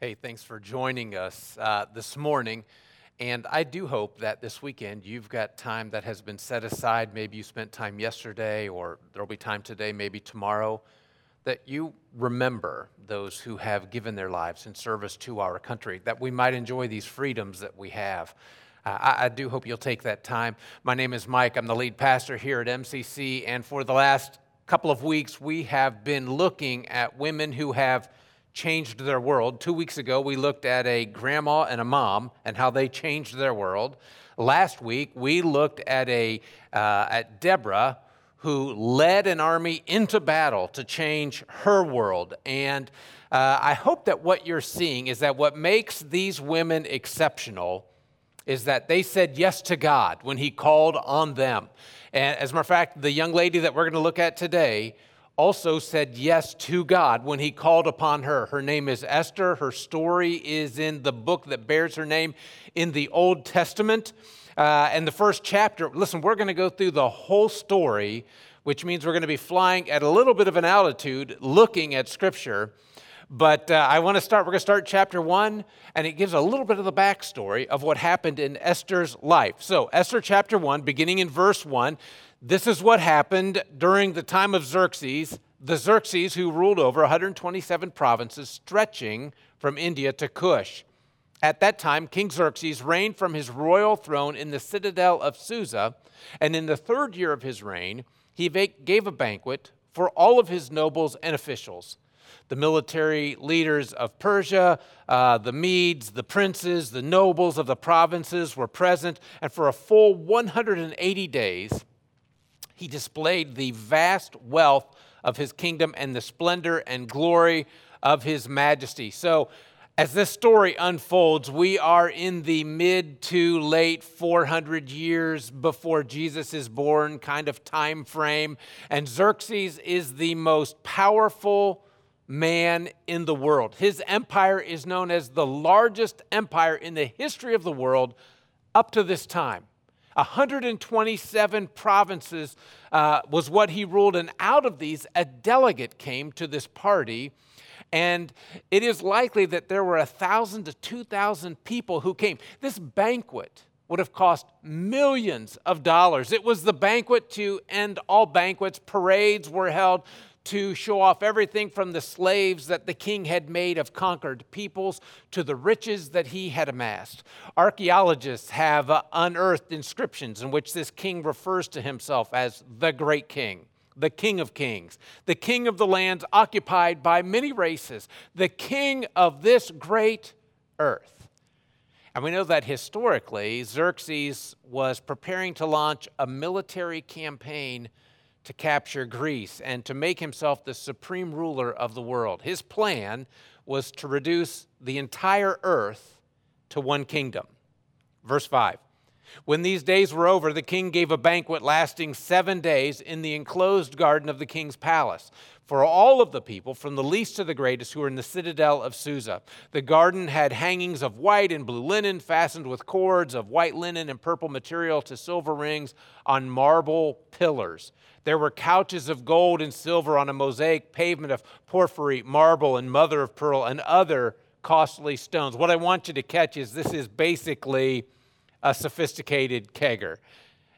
Hey, thanks for joining us uh, this morning. And I do hope that this weekend you've got time that has been set aside. Maybe you spent time yesterday, or there'll be time today, maybe tomorrow, that you remember those who have given their lives in service to our country, that we might enjoy these freedoms that we have. Uh, I, I do hope you'll take that time. My name is Mike. I'm the lead pastor here at MCC. And for the last couple of weeks, we have been looking at women who have changed their world. Two weeks ago, we looked at a grandma and a mom and how they changed their world. Last week, we looked at, a, uh, at Deborah, who led an army into battle to change her world. And uh, I hope that what you're seeing is that what makes these women exceptional is that they said yes to God when He called on them. And as a matter of fact, the young lady that we're going to look at today also said yes to God when he called upon her. Her name is Esther. Her story is in the book that bears her name in the Old Testament. Uh, and the first chapter, listen, we're going to go through the whole story, which means we're going to be flying at a little bit of an altitude looking at Scripture. But uh, I want to start, we're going to start chapter one, and it gives a little bit of the backstory of what happened in Esther's life. So, Esther chapter one, beginning in verse one, this is what happened during the time of Xerxes, the Xerxes who ruled over 127 provinces stretching from India to Cush. At that time, King Xerxes reigned from his royal throne in the citadel of Susa, and in the third year of his reign, he gave a banquet for all of his nobles and officials. The military leaders of Persia, uh, the Medes, the princes, the nobles of the provinces were present, and for a full 180 days, he displayed the vast wealth of his kingdom and the splendor and glory of his majesty. So, as this story unfolds, we are in the mid to late 400 years before Jesus is born kind of time frame, and Xerxes is the most powerful man in the world. His empire is known as the largest empire in the history of the world up to this time. 127 provinces uh, was what he ruled, and out of these, a delegate came to this party. And it is likely that there were a thousand to two thousand people who came. This banquet would have cost millions of dollars. It was the banquet to end all banquets. Parades were held to show off everything from the slaves that the king had made of conquered peoples to the riches that he had amassed. Archaeologists have uh, unearthed inscriptions in which this king refers to himself as the great king the King of Kings, the King of the lands occupied by many races, the King of this great earth. And we know that historically, Xerxes was preparing to launch a military campaign to capture Greece and to make himself the supreme ruler of the world. His plan was to reduce the entire earth to one kingdom. Verse 5 When these days were over, the king gave a banquet lasting seven days in the enclosed garden of the king's palace for all of the people, from the least to the greatest, who were in the citadel of Susa. The garden had hangings of white and blue linen, fastened with cords of white linen and purple material to silver rings on marble pillars. There were couches of gold and silver on a mosaic pavement of porphyry, marble, and mother of pearl, and other costly stones. What I want you to catch is this is basically a sophisticated kegger.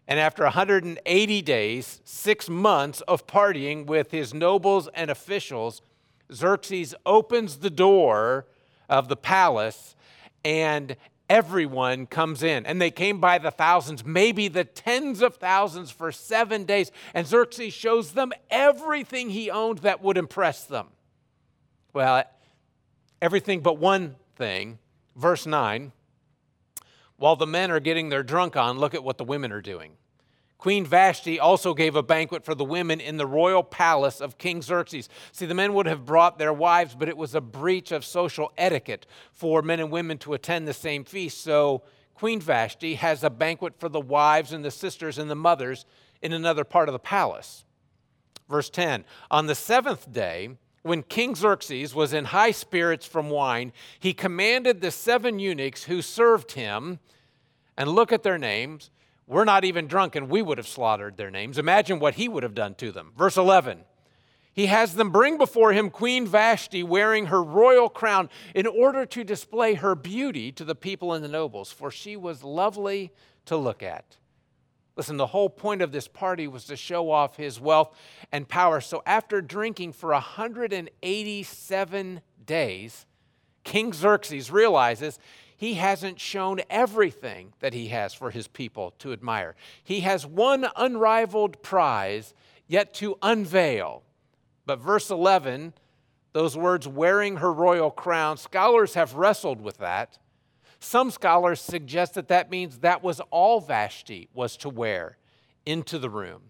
And after 180 days, six months of partying with his nobles and officials, Xerxes opens the door of the palace and everyone comes in. And they came by the thousands, maybe the tens of thousands for seven days. And Xerxes shows them everything he owned that would impress them. Well, everything but one thing. Verse 9 while the men are getting their drunk on, look at what the women are doing. Queen Vashti also gave a banquet for the women in the royal palace of King Xerxes. See, the men would have brought their wives, but it was a breach of social etiquette for men and women to attend the same feast. So Queen Vashti has a banquet for the wives and the sisters and the mothers in another part of the palace. Verse 10 On the seventh day, when King Xerxes was in high spirits from wine, he commanded the seven eunuchs who served him, and look at their names we're not even drunk, and we would have slaughtered their names. Imagine what he would have done to them. Verse 11 He has them bring before him Queen Vashti wearing her royal crown in order to display her beauty to the people and the nobles, for she was lovely to look at. Listen, the whole point of this party was to show off his wealth and power. So after drinking for 187 days, King Xerxes realizes he hasn't shown everything that he has for his people to admire. He has one unrivaled prize yet to unveil. But verse 11, those words, wearing her royal crown, scholars have wrestled with that. Some scholars suggest that that means that was all Vashti was to wear into the room.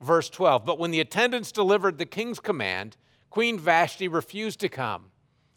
Verse 12, but when the attendants delivered the king's command, Queen Vashti refused to come.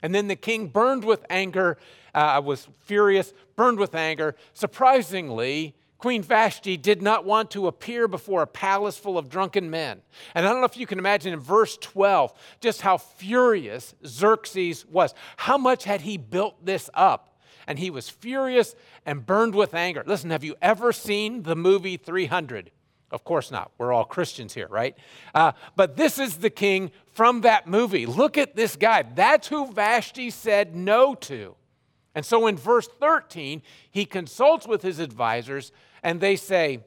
And then the king burned with anger, uh, was furious, burned with anger. Surprisingly, Queen Vashti did not want to appear before a palace full of drunken men. And I don't know if you can imagine in verse 12 just how furious Xerxes was. How much had he built this up? and he was furious and burned with anger. Listen, have you ever seen the movie 300? Of course not. We're all Christians here, right? Uh, but this is the king from that movie. Look at this guy. That's who Vashti said no to. And so in verse 13, he consults with his advisors, and they say,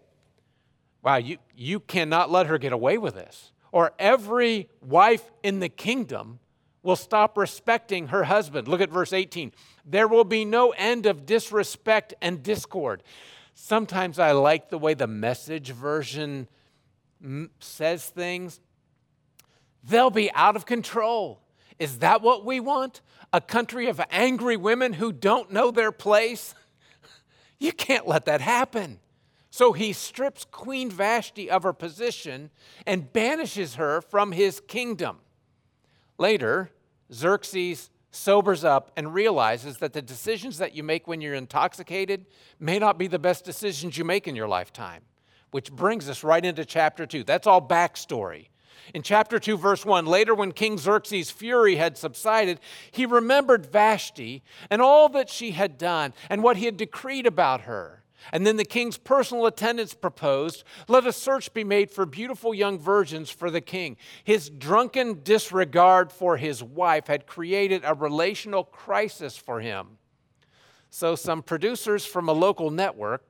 Wow, you, you cannot let her get away with this. Or every wife in the kingdom will stop respecting her husband. Look at verse 18. There will be no end of disrespect and discord. Sometimes I like the way the message version says things. They'll be out of control. Is that what we want? A country of angry women who don't know their place? You can't let that happen. So he strips Queen Vashti of her position and banishes her from his kingdom. Later, Xerxes sobers up and realizes that the decisions that you make when you're intoxicated may not be the best decisions you make in your lifetime, which brings us right into chapter 2. That's all backstory. In chapter 2, verse 1, later when King Xerxes' fury had subsided, he remembered Vashti and all that she had done and what he had decreed about her. And then the king's personal attendants proposed, Let a search be made for beautiful young virgins for the king. His drunken disregard for his wife had created a relational crisis for him. So, some producers from a local network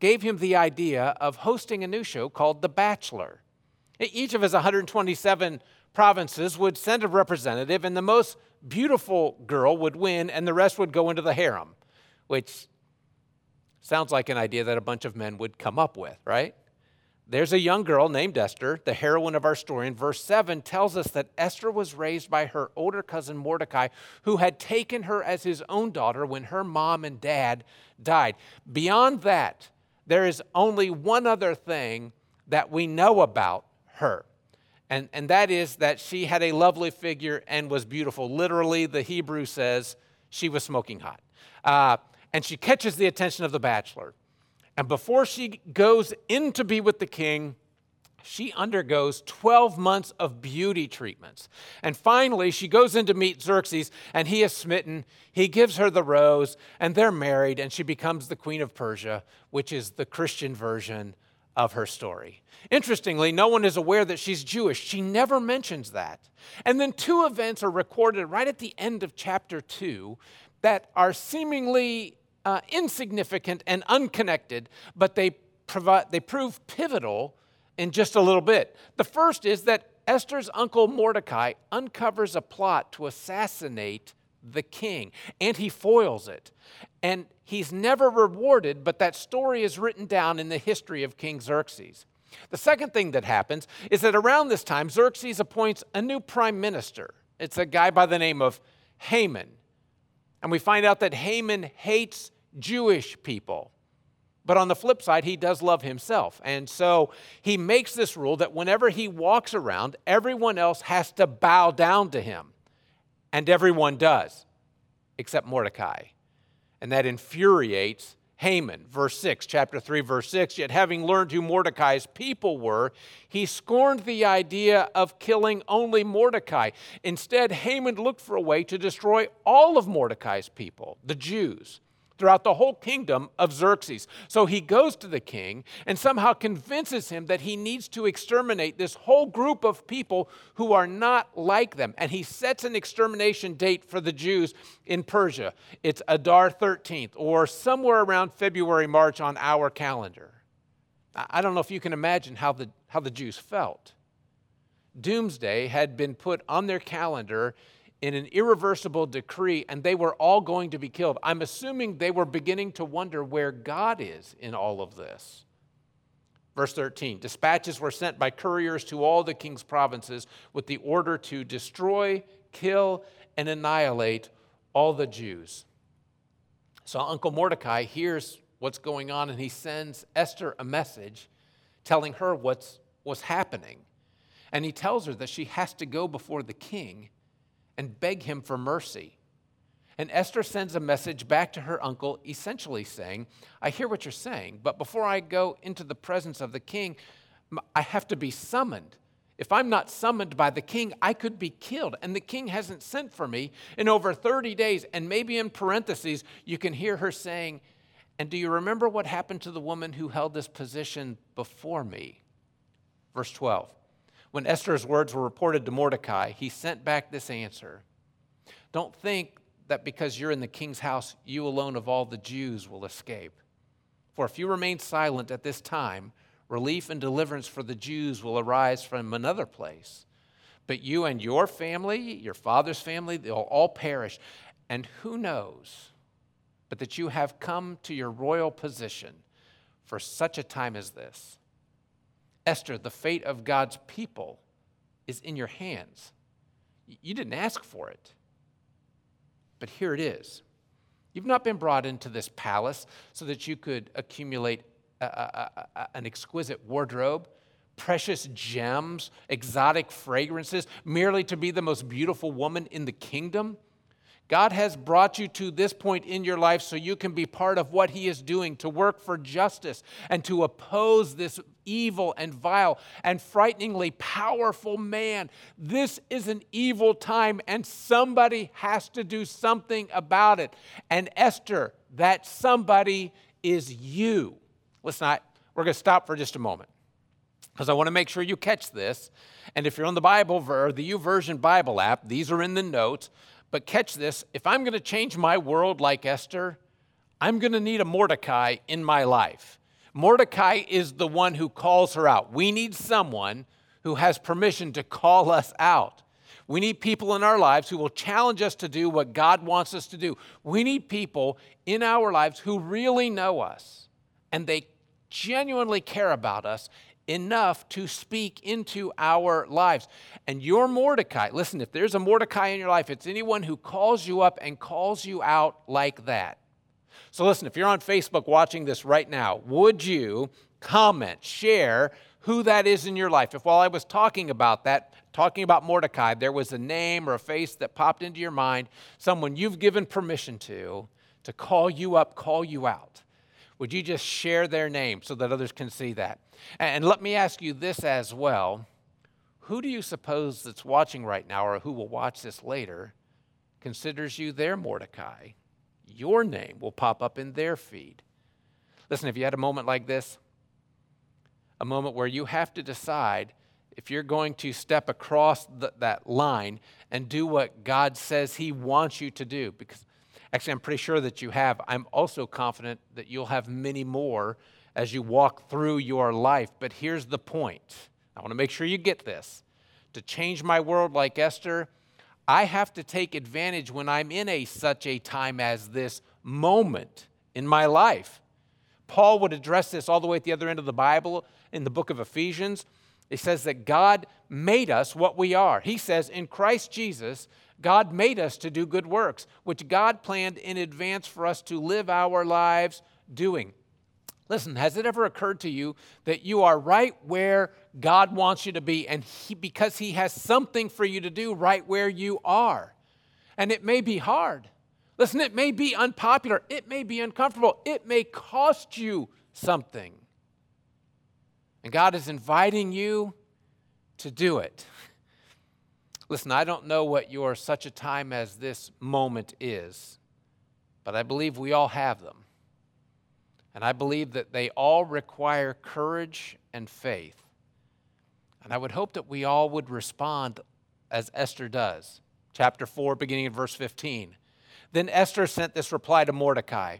gave him the idea of hosting a new show called The Bachelor. Each of his 127 provinces would send a representative, and the most beautiful girl would win, and the rest would go into the harem, which Sounds like an idea that a bunch of men would come up with, right? There's a young girl named Esther, the heroine of our story. And verse 7 tells us that Esther was raised by her older cousin Mordecai, who had taken her as his own daughter when her mom and dad died. Beyond that, there is only one other thing that we know about her. And, and that is that she had a lovely figure and was beautiful. Literally, the Hebrew says she was smoking hot. Uh, and she catches the attention of the bachelor. And before she goes in to be with the king, she undergoes 12 months of beauty treatments. And finally, she goes in to meet Xerxes, and he is smitten. He gives her the rose, and they're married, and she becomes the queen of Persia, which is the Christian version of her story. Interestingly, no one is aware that she's Jewish. She never mentions that. And then two events are recorded right at the end of chapter 2 that are seemingly uh, insignificant and unconnected, but they, provide, they prove pivotal in just a little bit. The first is that Esther's uncle Mordecai uncovers a plot to assassinate the king, and he foils it. And he's never rewarded, but that story is written down in the history of King Xerxes. The second thing that happens is that around this time, Xerxes appoints a new prime minister. It's a guy by the name of Haman. And we find out that Haman hates Jewish people. But on the flip side, he does love himself. And so he makes this rule that whenever he walks around, everyone else has to bow down to him. And everyone does, except Mordecai. And that infuriates Haman. Verse 6, chapter 3, verse 6. Yet having learned who Mordecai's people were, he scorned the idea of killing only Mordecai. Instead, Haman looked for a way to destroy all of Mordecai's people, the Jews. Throughout the whole kingdom of Xerxes. So he goes to the king and somehow convinces him that he needs to exterminate this whole group of people who are not like them. And he sets an extermination date for the Jews in Persia. It's Adar 13th, or somewhere around February, March on our calendar. I don't know if you can imagine how the, how the Jews felt. Doomsday had been put on their calendar in an irreversible decree, and they were all going to be killed. I'm assuming they were beginning to wonder where God is in all of this. Verse 13 Dispatches were sent by couriers to all the king's provinces with the order to destroy, kill, and annihilate all the Jews. So Uncle Mordecai hears what's going on and he sends Esther a message telling her what's, what's happening. And he tells her that she has to go before the king and beg him for mercy. And Esther sends a message back to her uncle, essentially saying, I hear what you're saying, but before I go into the presence of the king, I have to be summoned. If I'm not summoned by the king, I could be killed. And the king hasn't sent for me in over 30 days. And maybe in parentheses, you can hear her saying, And do you remember what happened to the woman who held this position before me? Verse 12. When Esther's words were reported to Mordecai, he sent back this answer Don't think that because you're in the king's house, you alone of all the Jews will escape. For if you remain silent at this time, relief and deliverance for the Jews will arise from another place. But you and your family, your father's family, they'll all perish. And who knows but that you have come to your royal position for such a time as this? Esther, the fate of God's people is in your hands. You didn't ask for it, but here it is. You've not been brought into this palace so that you could accumulate a, a, a, an exquisite wardrobe, precious gems, exotic fragrances, merely to be the most beautiful woman in the kingdom. God has brought you to this point in your life so you can be part of what He is doing to work for justice and to oppose this evil and vile and frighteningly powerful man. This is an evil time and somebody has to do something about it. And Esther, that somebody is you. Listen, I, we're going to stop for just a moment because I want to make sure you catch this. And if you're on the Bible or the YouVersion Bible app, these are in the notes. But catch this if I'm going to change my world like Esther, I'm going to need a Mordecai in my life. Mordecai is the one who calls her out. We need someone who has permission to call us out. We need people in our lives who will challenge us to do what God wants us to do. We need people in our lives who really know us and they genuinely care about us enough to speak into our lives. And your Mordecai, listen, if there's a Mordecai in your life, it's anyone who calls you up and calls you out like that. So listen, if you're on Facebook watching this right now, would you comment, share who that is in your life? If while I was talking about that, talking about Mordecai, there was a name or a face that popped into your mind, someone you've given permission to, to call you up, call you out. Would you just share their name so that others can see that? And let me ask you this as well. Who do you suppose that's watching right now or who will watch this later considers you their Mordecai? Your name will pop up in their feed. Listen, if you had a moment like this, a moment where you have to decide if you're going to step across the, that line and do what God says He wants you to do, because Actually, I'm pretty sure that you have. I'm also confident that you'll have many more as you walk through your life. But here's the point I want to make sure you get this. To change my world like Esther, I have to take advantage when I'm in a such a time as this moment in my life. Paul would address this all the way at the other end of the Bible in the book of Ephesians. He says that God made us what we are. He says, in Christ Jesus, God made us to do good works, which God planned in advance for us to live our lives doing. Listen, has it ever occurred to you that you are right where God wants you to be, and he, because He has something for you to do right where you are? And it may be hard. Listen, it may be unpopular, it may be uncomfortable, it may cost you something. And God is inviting you to do it. Listen, I don't know what your such a time as this moment is, but I believe we all have them. And I believe that they all require courage and faith. And I would hope that we all would respond as Esther does. Chapter 4, beginning at verse 15. Then Esther sent this reply to Mordecai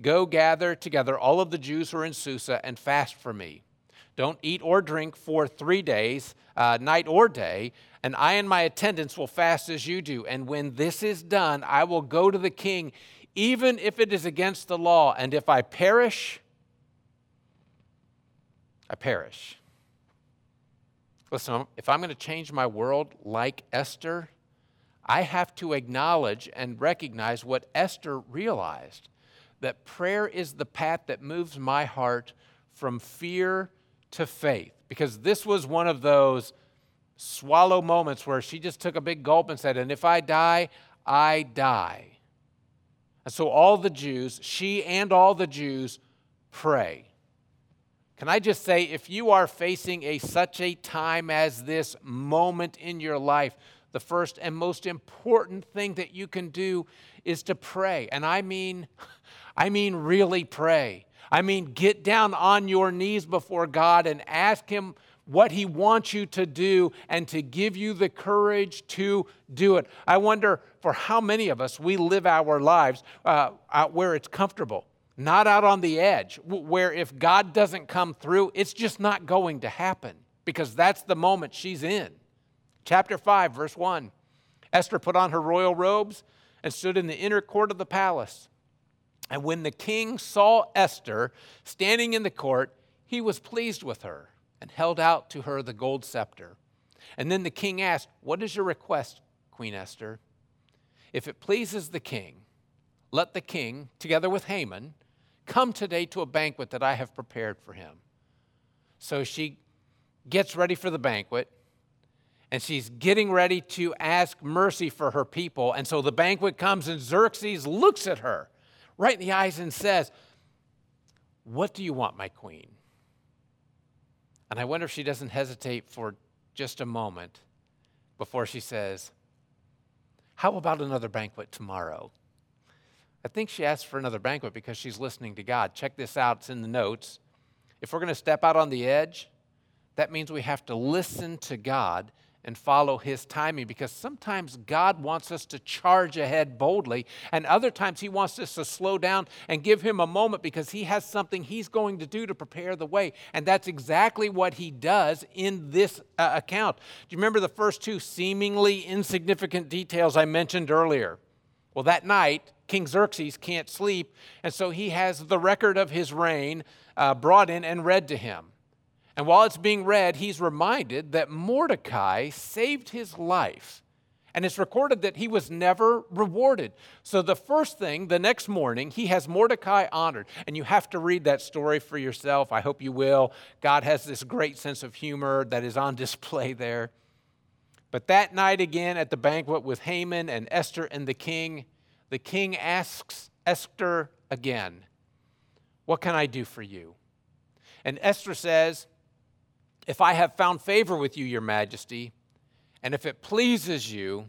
Go gather together all of the Jews who are in Susa and fast for me. Don't eat or drink for three days, uh, night or day, and I and my attendants will fast as you do. And when this is done, I will go to the king, even if it is against the law. And if I perish, I perish. Listen, if I'm going to change my world like Esther, I have to acknowledge and recognize what Esther realized that prayer is the path that moves my heart from fear to faith. Because this was one of those swallow moments where she just took a big gulp and said, And if I die, I die. And so all the Jews, she and all the Jews, pray. Can I just say, if you are facing a such a time as this moment in your life, the first and most important thing that you can do is to pray. And I mean, I mean really pray. I mean, get down on your knees before God and ask Him what He wants you to do and to give you the courage to do it. I wonder for how many of us we live our lives uh, out where it's comfortable not out on the edge, where if God doesn't come through, it's just not going to happen because that's the moment she's in. Chapter 5, verse 1 Esther put on her royal robes and stood in the inner court of the palace. And when the king saw Esther standing in the court, he was pleased with her and held out to her the gold scepter. And then the king asked, What is your request, Queen Esther? If it pleases the king, let the king, together with Haman, Come today to a banquet that I have prepared for him. So she gets ready for the banquet and she's getting ready to ask mercy for her people. And so the banquet comes, and Xerxes looks at her right in the eyes and says, What do you want, my queen? And I wonder if she doesn't hesitate for just a moment before she says, How about another banquet tomorrow? I think she asked for another banquet because she's listening to God. Check this out, it's in the notes. If we're going to step out on the edge, that means we have to listen to God and follow His timing because sometimes God wants us to charge ahead boldly, and other times He wants us to slow down and give Him a moment because He has something He's going to do to prepare the way. And that's exactly what He does in this uh, account. Do you remember the first two seemingly insignificant details I mentioned earlier? Well, that night, King Xerxes can't sleep, and so he has the record of his reign uh, brought in and read to him. And while it's being read, he's reminded that Mordecai saved his life. And it's recorded that he was never rewarded. So, the first thing, the next morning, he has Mordecai honored. And you have to read that story for yourself. I hope you will. God has this great sense of humor that is on display there. But that night again at the banquet with Haman and Esther and the king, the king asks Esther again, What can I do for you? And Esther says, If I have found favor with you, your majesty, and if it pleases you,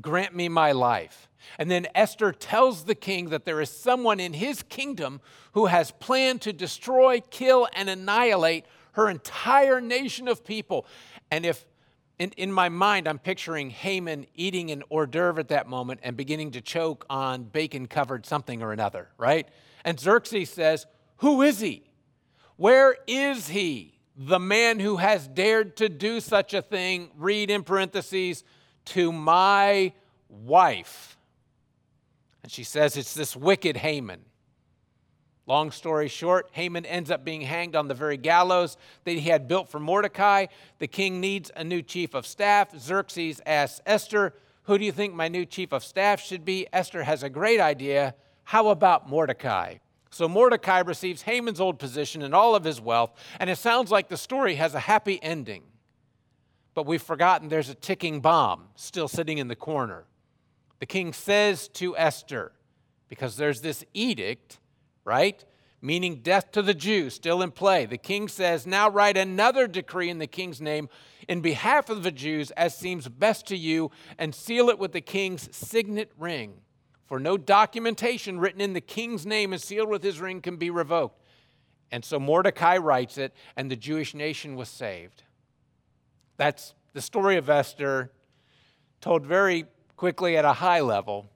grant me my life. And then Esther tells the king that there is someone in his kingdom who has planned to destroy, kill, and annihilate her entire nation of people. And if in, in my mind, I'm picturing Haman eating an hors d'oeuvre at that moment and beginning to choke on bacon covered something or another, right? And Xerxes says, Who is he? Where is he? The man who has dared to do such a thing, read in parentheses, to my wife. And she says, It's this wicked Haman. Long story short, Haman ends up being hanged on the very gallows that he had built for Mordecai. The king needs a new chief of staff. Xerxes asks Esther, Who do you think my new chief of staff should be? Esther has a great idea. How about Mordecai? So Mordecai receives Haman's old position and all of his wealth, and it sounds like the story has a happy ending. But we've forgotten there's a ticking bomb still sitting in the corner. The king says to Esther, because there's this edict right? Meaning death to the Jews, still in play. The king says, Now write another decree in the king's name in behalf of the Jews as seems best to you, and seal it with the king's signet ring. For no documentation written in the king's name and sealed with his ring can be revoked. And so Mordecai writes it, and the Jewish nation was saved. That's the story of Esther, told very quickly at a high level.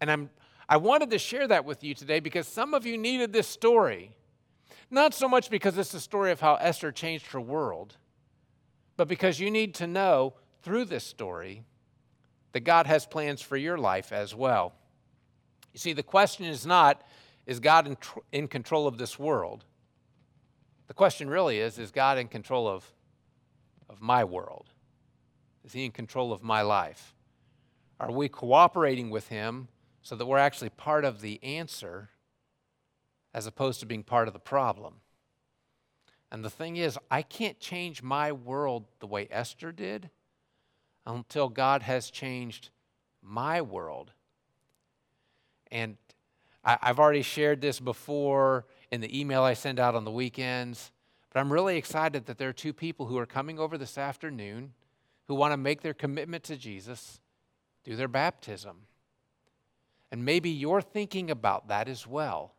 And I'm, I wanted to share that with you today because some of you needed this story. Not so much because it's the story of how Esther changed her world, but because you need to know through this story that God has plans for your life as well. You see, the question is not, is God in, tr- in control of this world? The question really is, is God in control of, of my world? Is He in control of my life? Are we cooperating with Him so that we're actually part of the answer as opposed to being part of the problem? And the thing is, I can't change my world the way Esther did until God has changed my world. And I, have already shared this before in the email I send out on the weekends, but I'm really excited that there are two people who are coming over this afternoon who want to make their commitment to Jesus through their baptism. And maybe you're thinking about that as well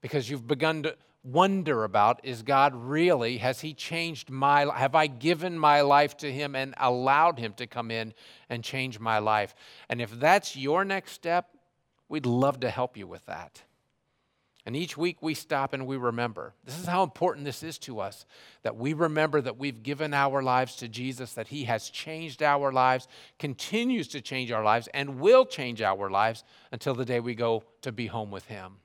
because you've begun to wonder about is God really, has He changed my life? Have I given my life to Him and allowed Him to come in and change my life? And if that's your next step, we'd love to help you with that. And each week we stop and we remember. This is how important this is to us that we remember that we've given our lives to Jesus, that He has changed our lives, continues to change our lives, and will change our lives until the day we go to be home with Him.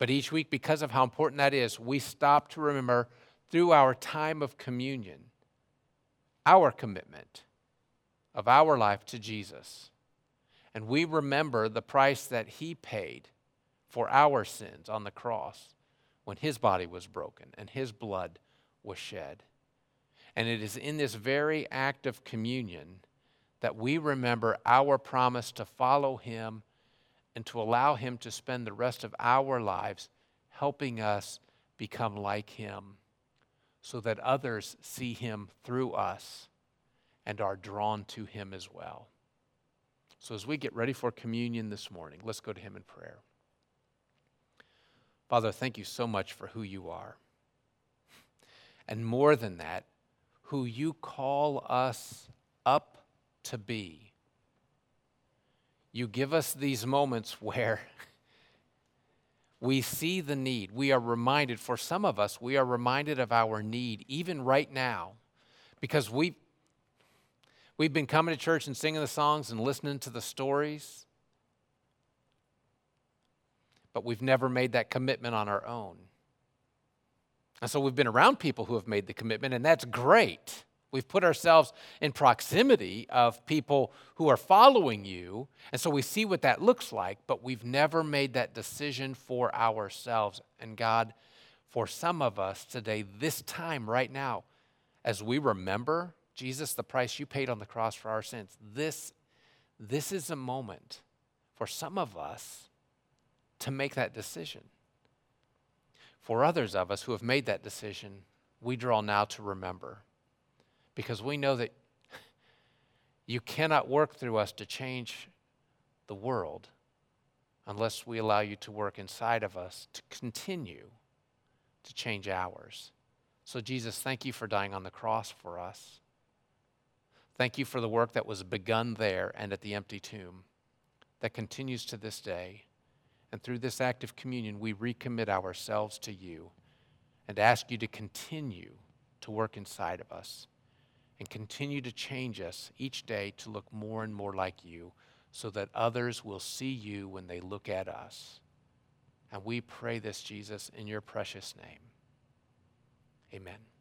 But each week, because of how important that is, we stop to remember through our time of communion our commitment of our life to Jesus. And we remember the price that He paid for our sins on the cross when His body was broken and His blood was shed. And it is in this very act of communion that we remember our promise to follow Him and to allow Him to spend the rest of our lives helping us become like Him so that others see Him through us and are drawn to Him as well. So, as we get ready for communion this morning, let's go to Him in prayer. Father, thank you so much for who you are. And more than that, who you call us up to be you give us these moments where we see the need. We are reminded, for some of us, we are reminded of our need, even right now, because we, we've been coming to church and singing the songs and listening to the stories, but we've never made that commitment on our own. And so we've been around people who have made the commitment, and that's great. We've put ourselves in proximity of people who are following you. And so we see what that looks like, but we've never made that decision for ourselves. And God, for some of us today, this time right now, as we remember, Jesus, the price you paid on the cross for our sins, this, this is a moment for some of us to make that decision. For others of us who have made that decision, we draw now to remember because we know that you cannot work through us to change the world unless we allow you to work inside of us to continue to change ours. So, Jesus, thank you for dying on the cross for us. Thank you for the work that was begun there and at the empty tomb that continues to this day. And through this act of communion, we recommit ourselves to you and ask you to continue to work inside of us and continue to change us each day to look more and more like you so that others will see you when they look at us. And we pray this, Jesus, in your precious name. Amen.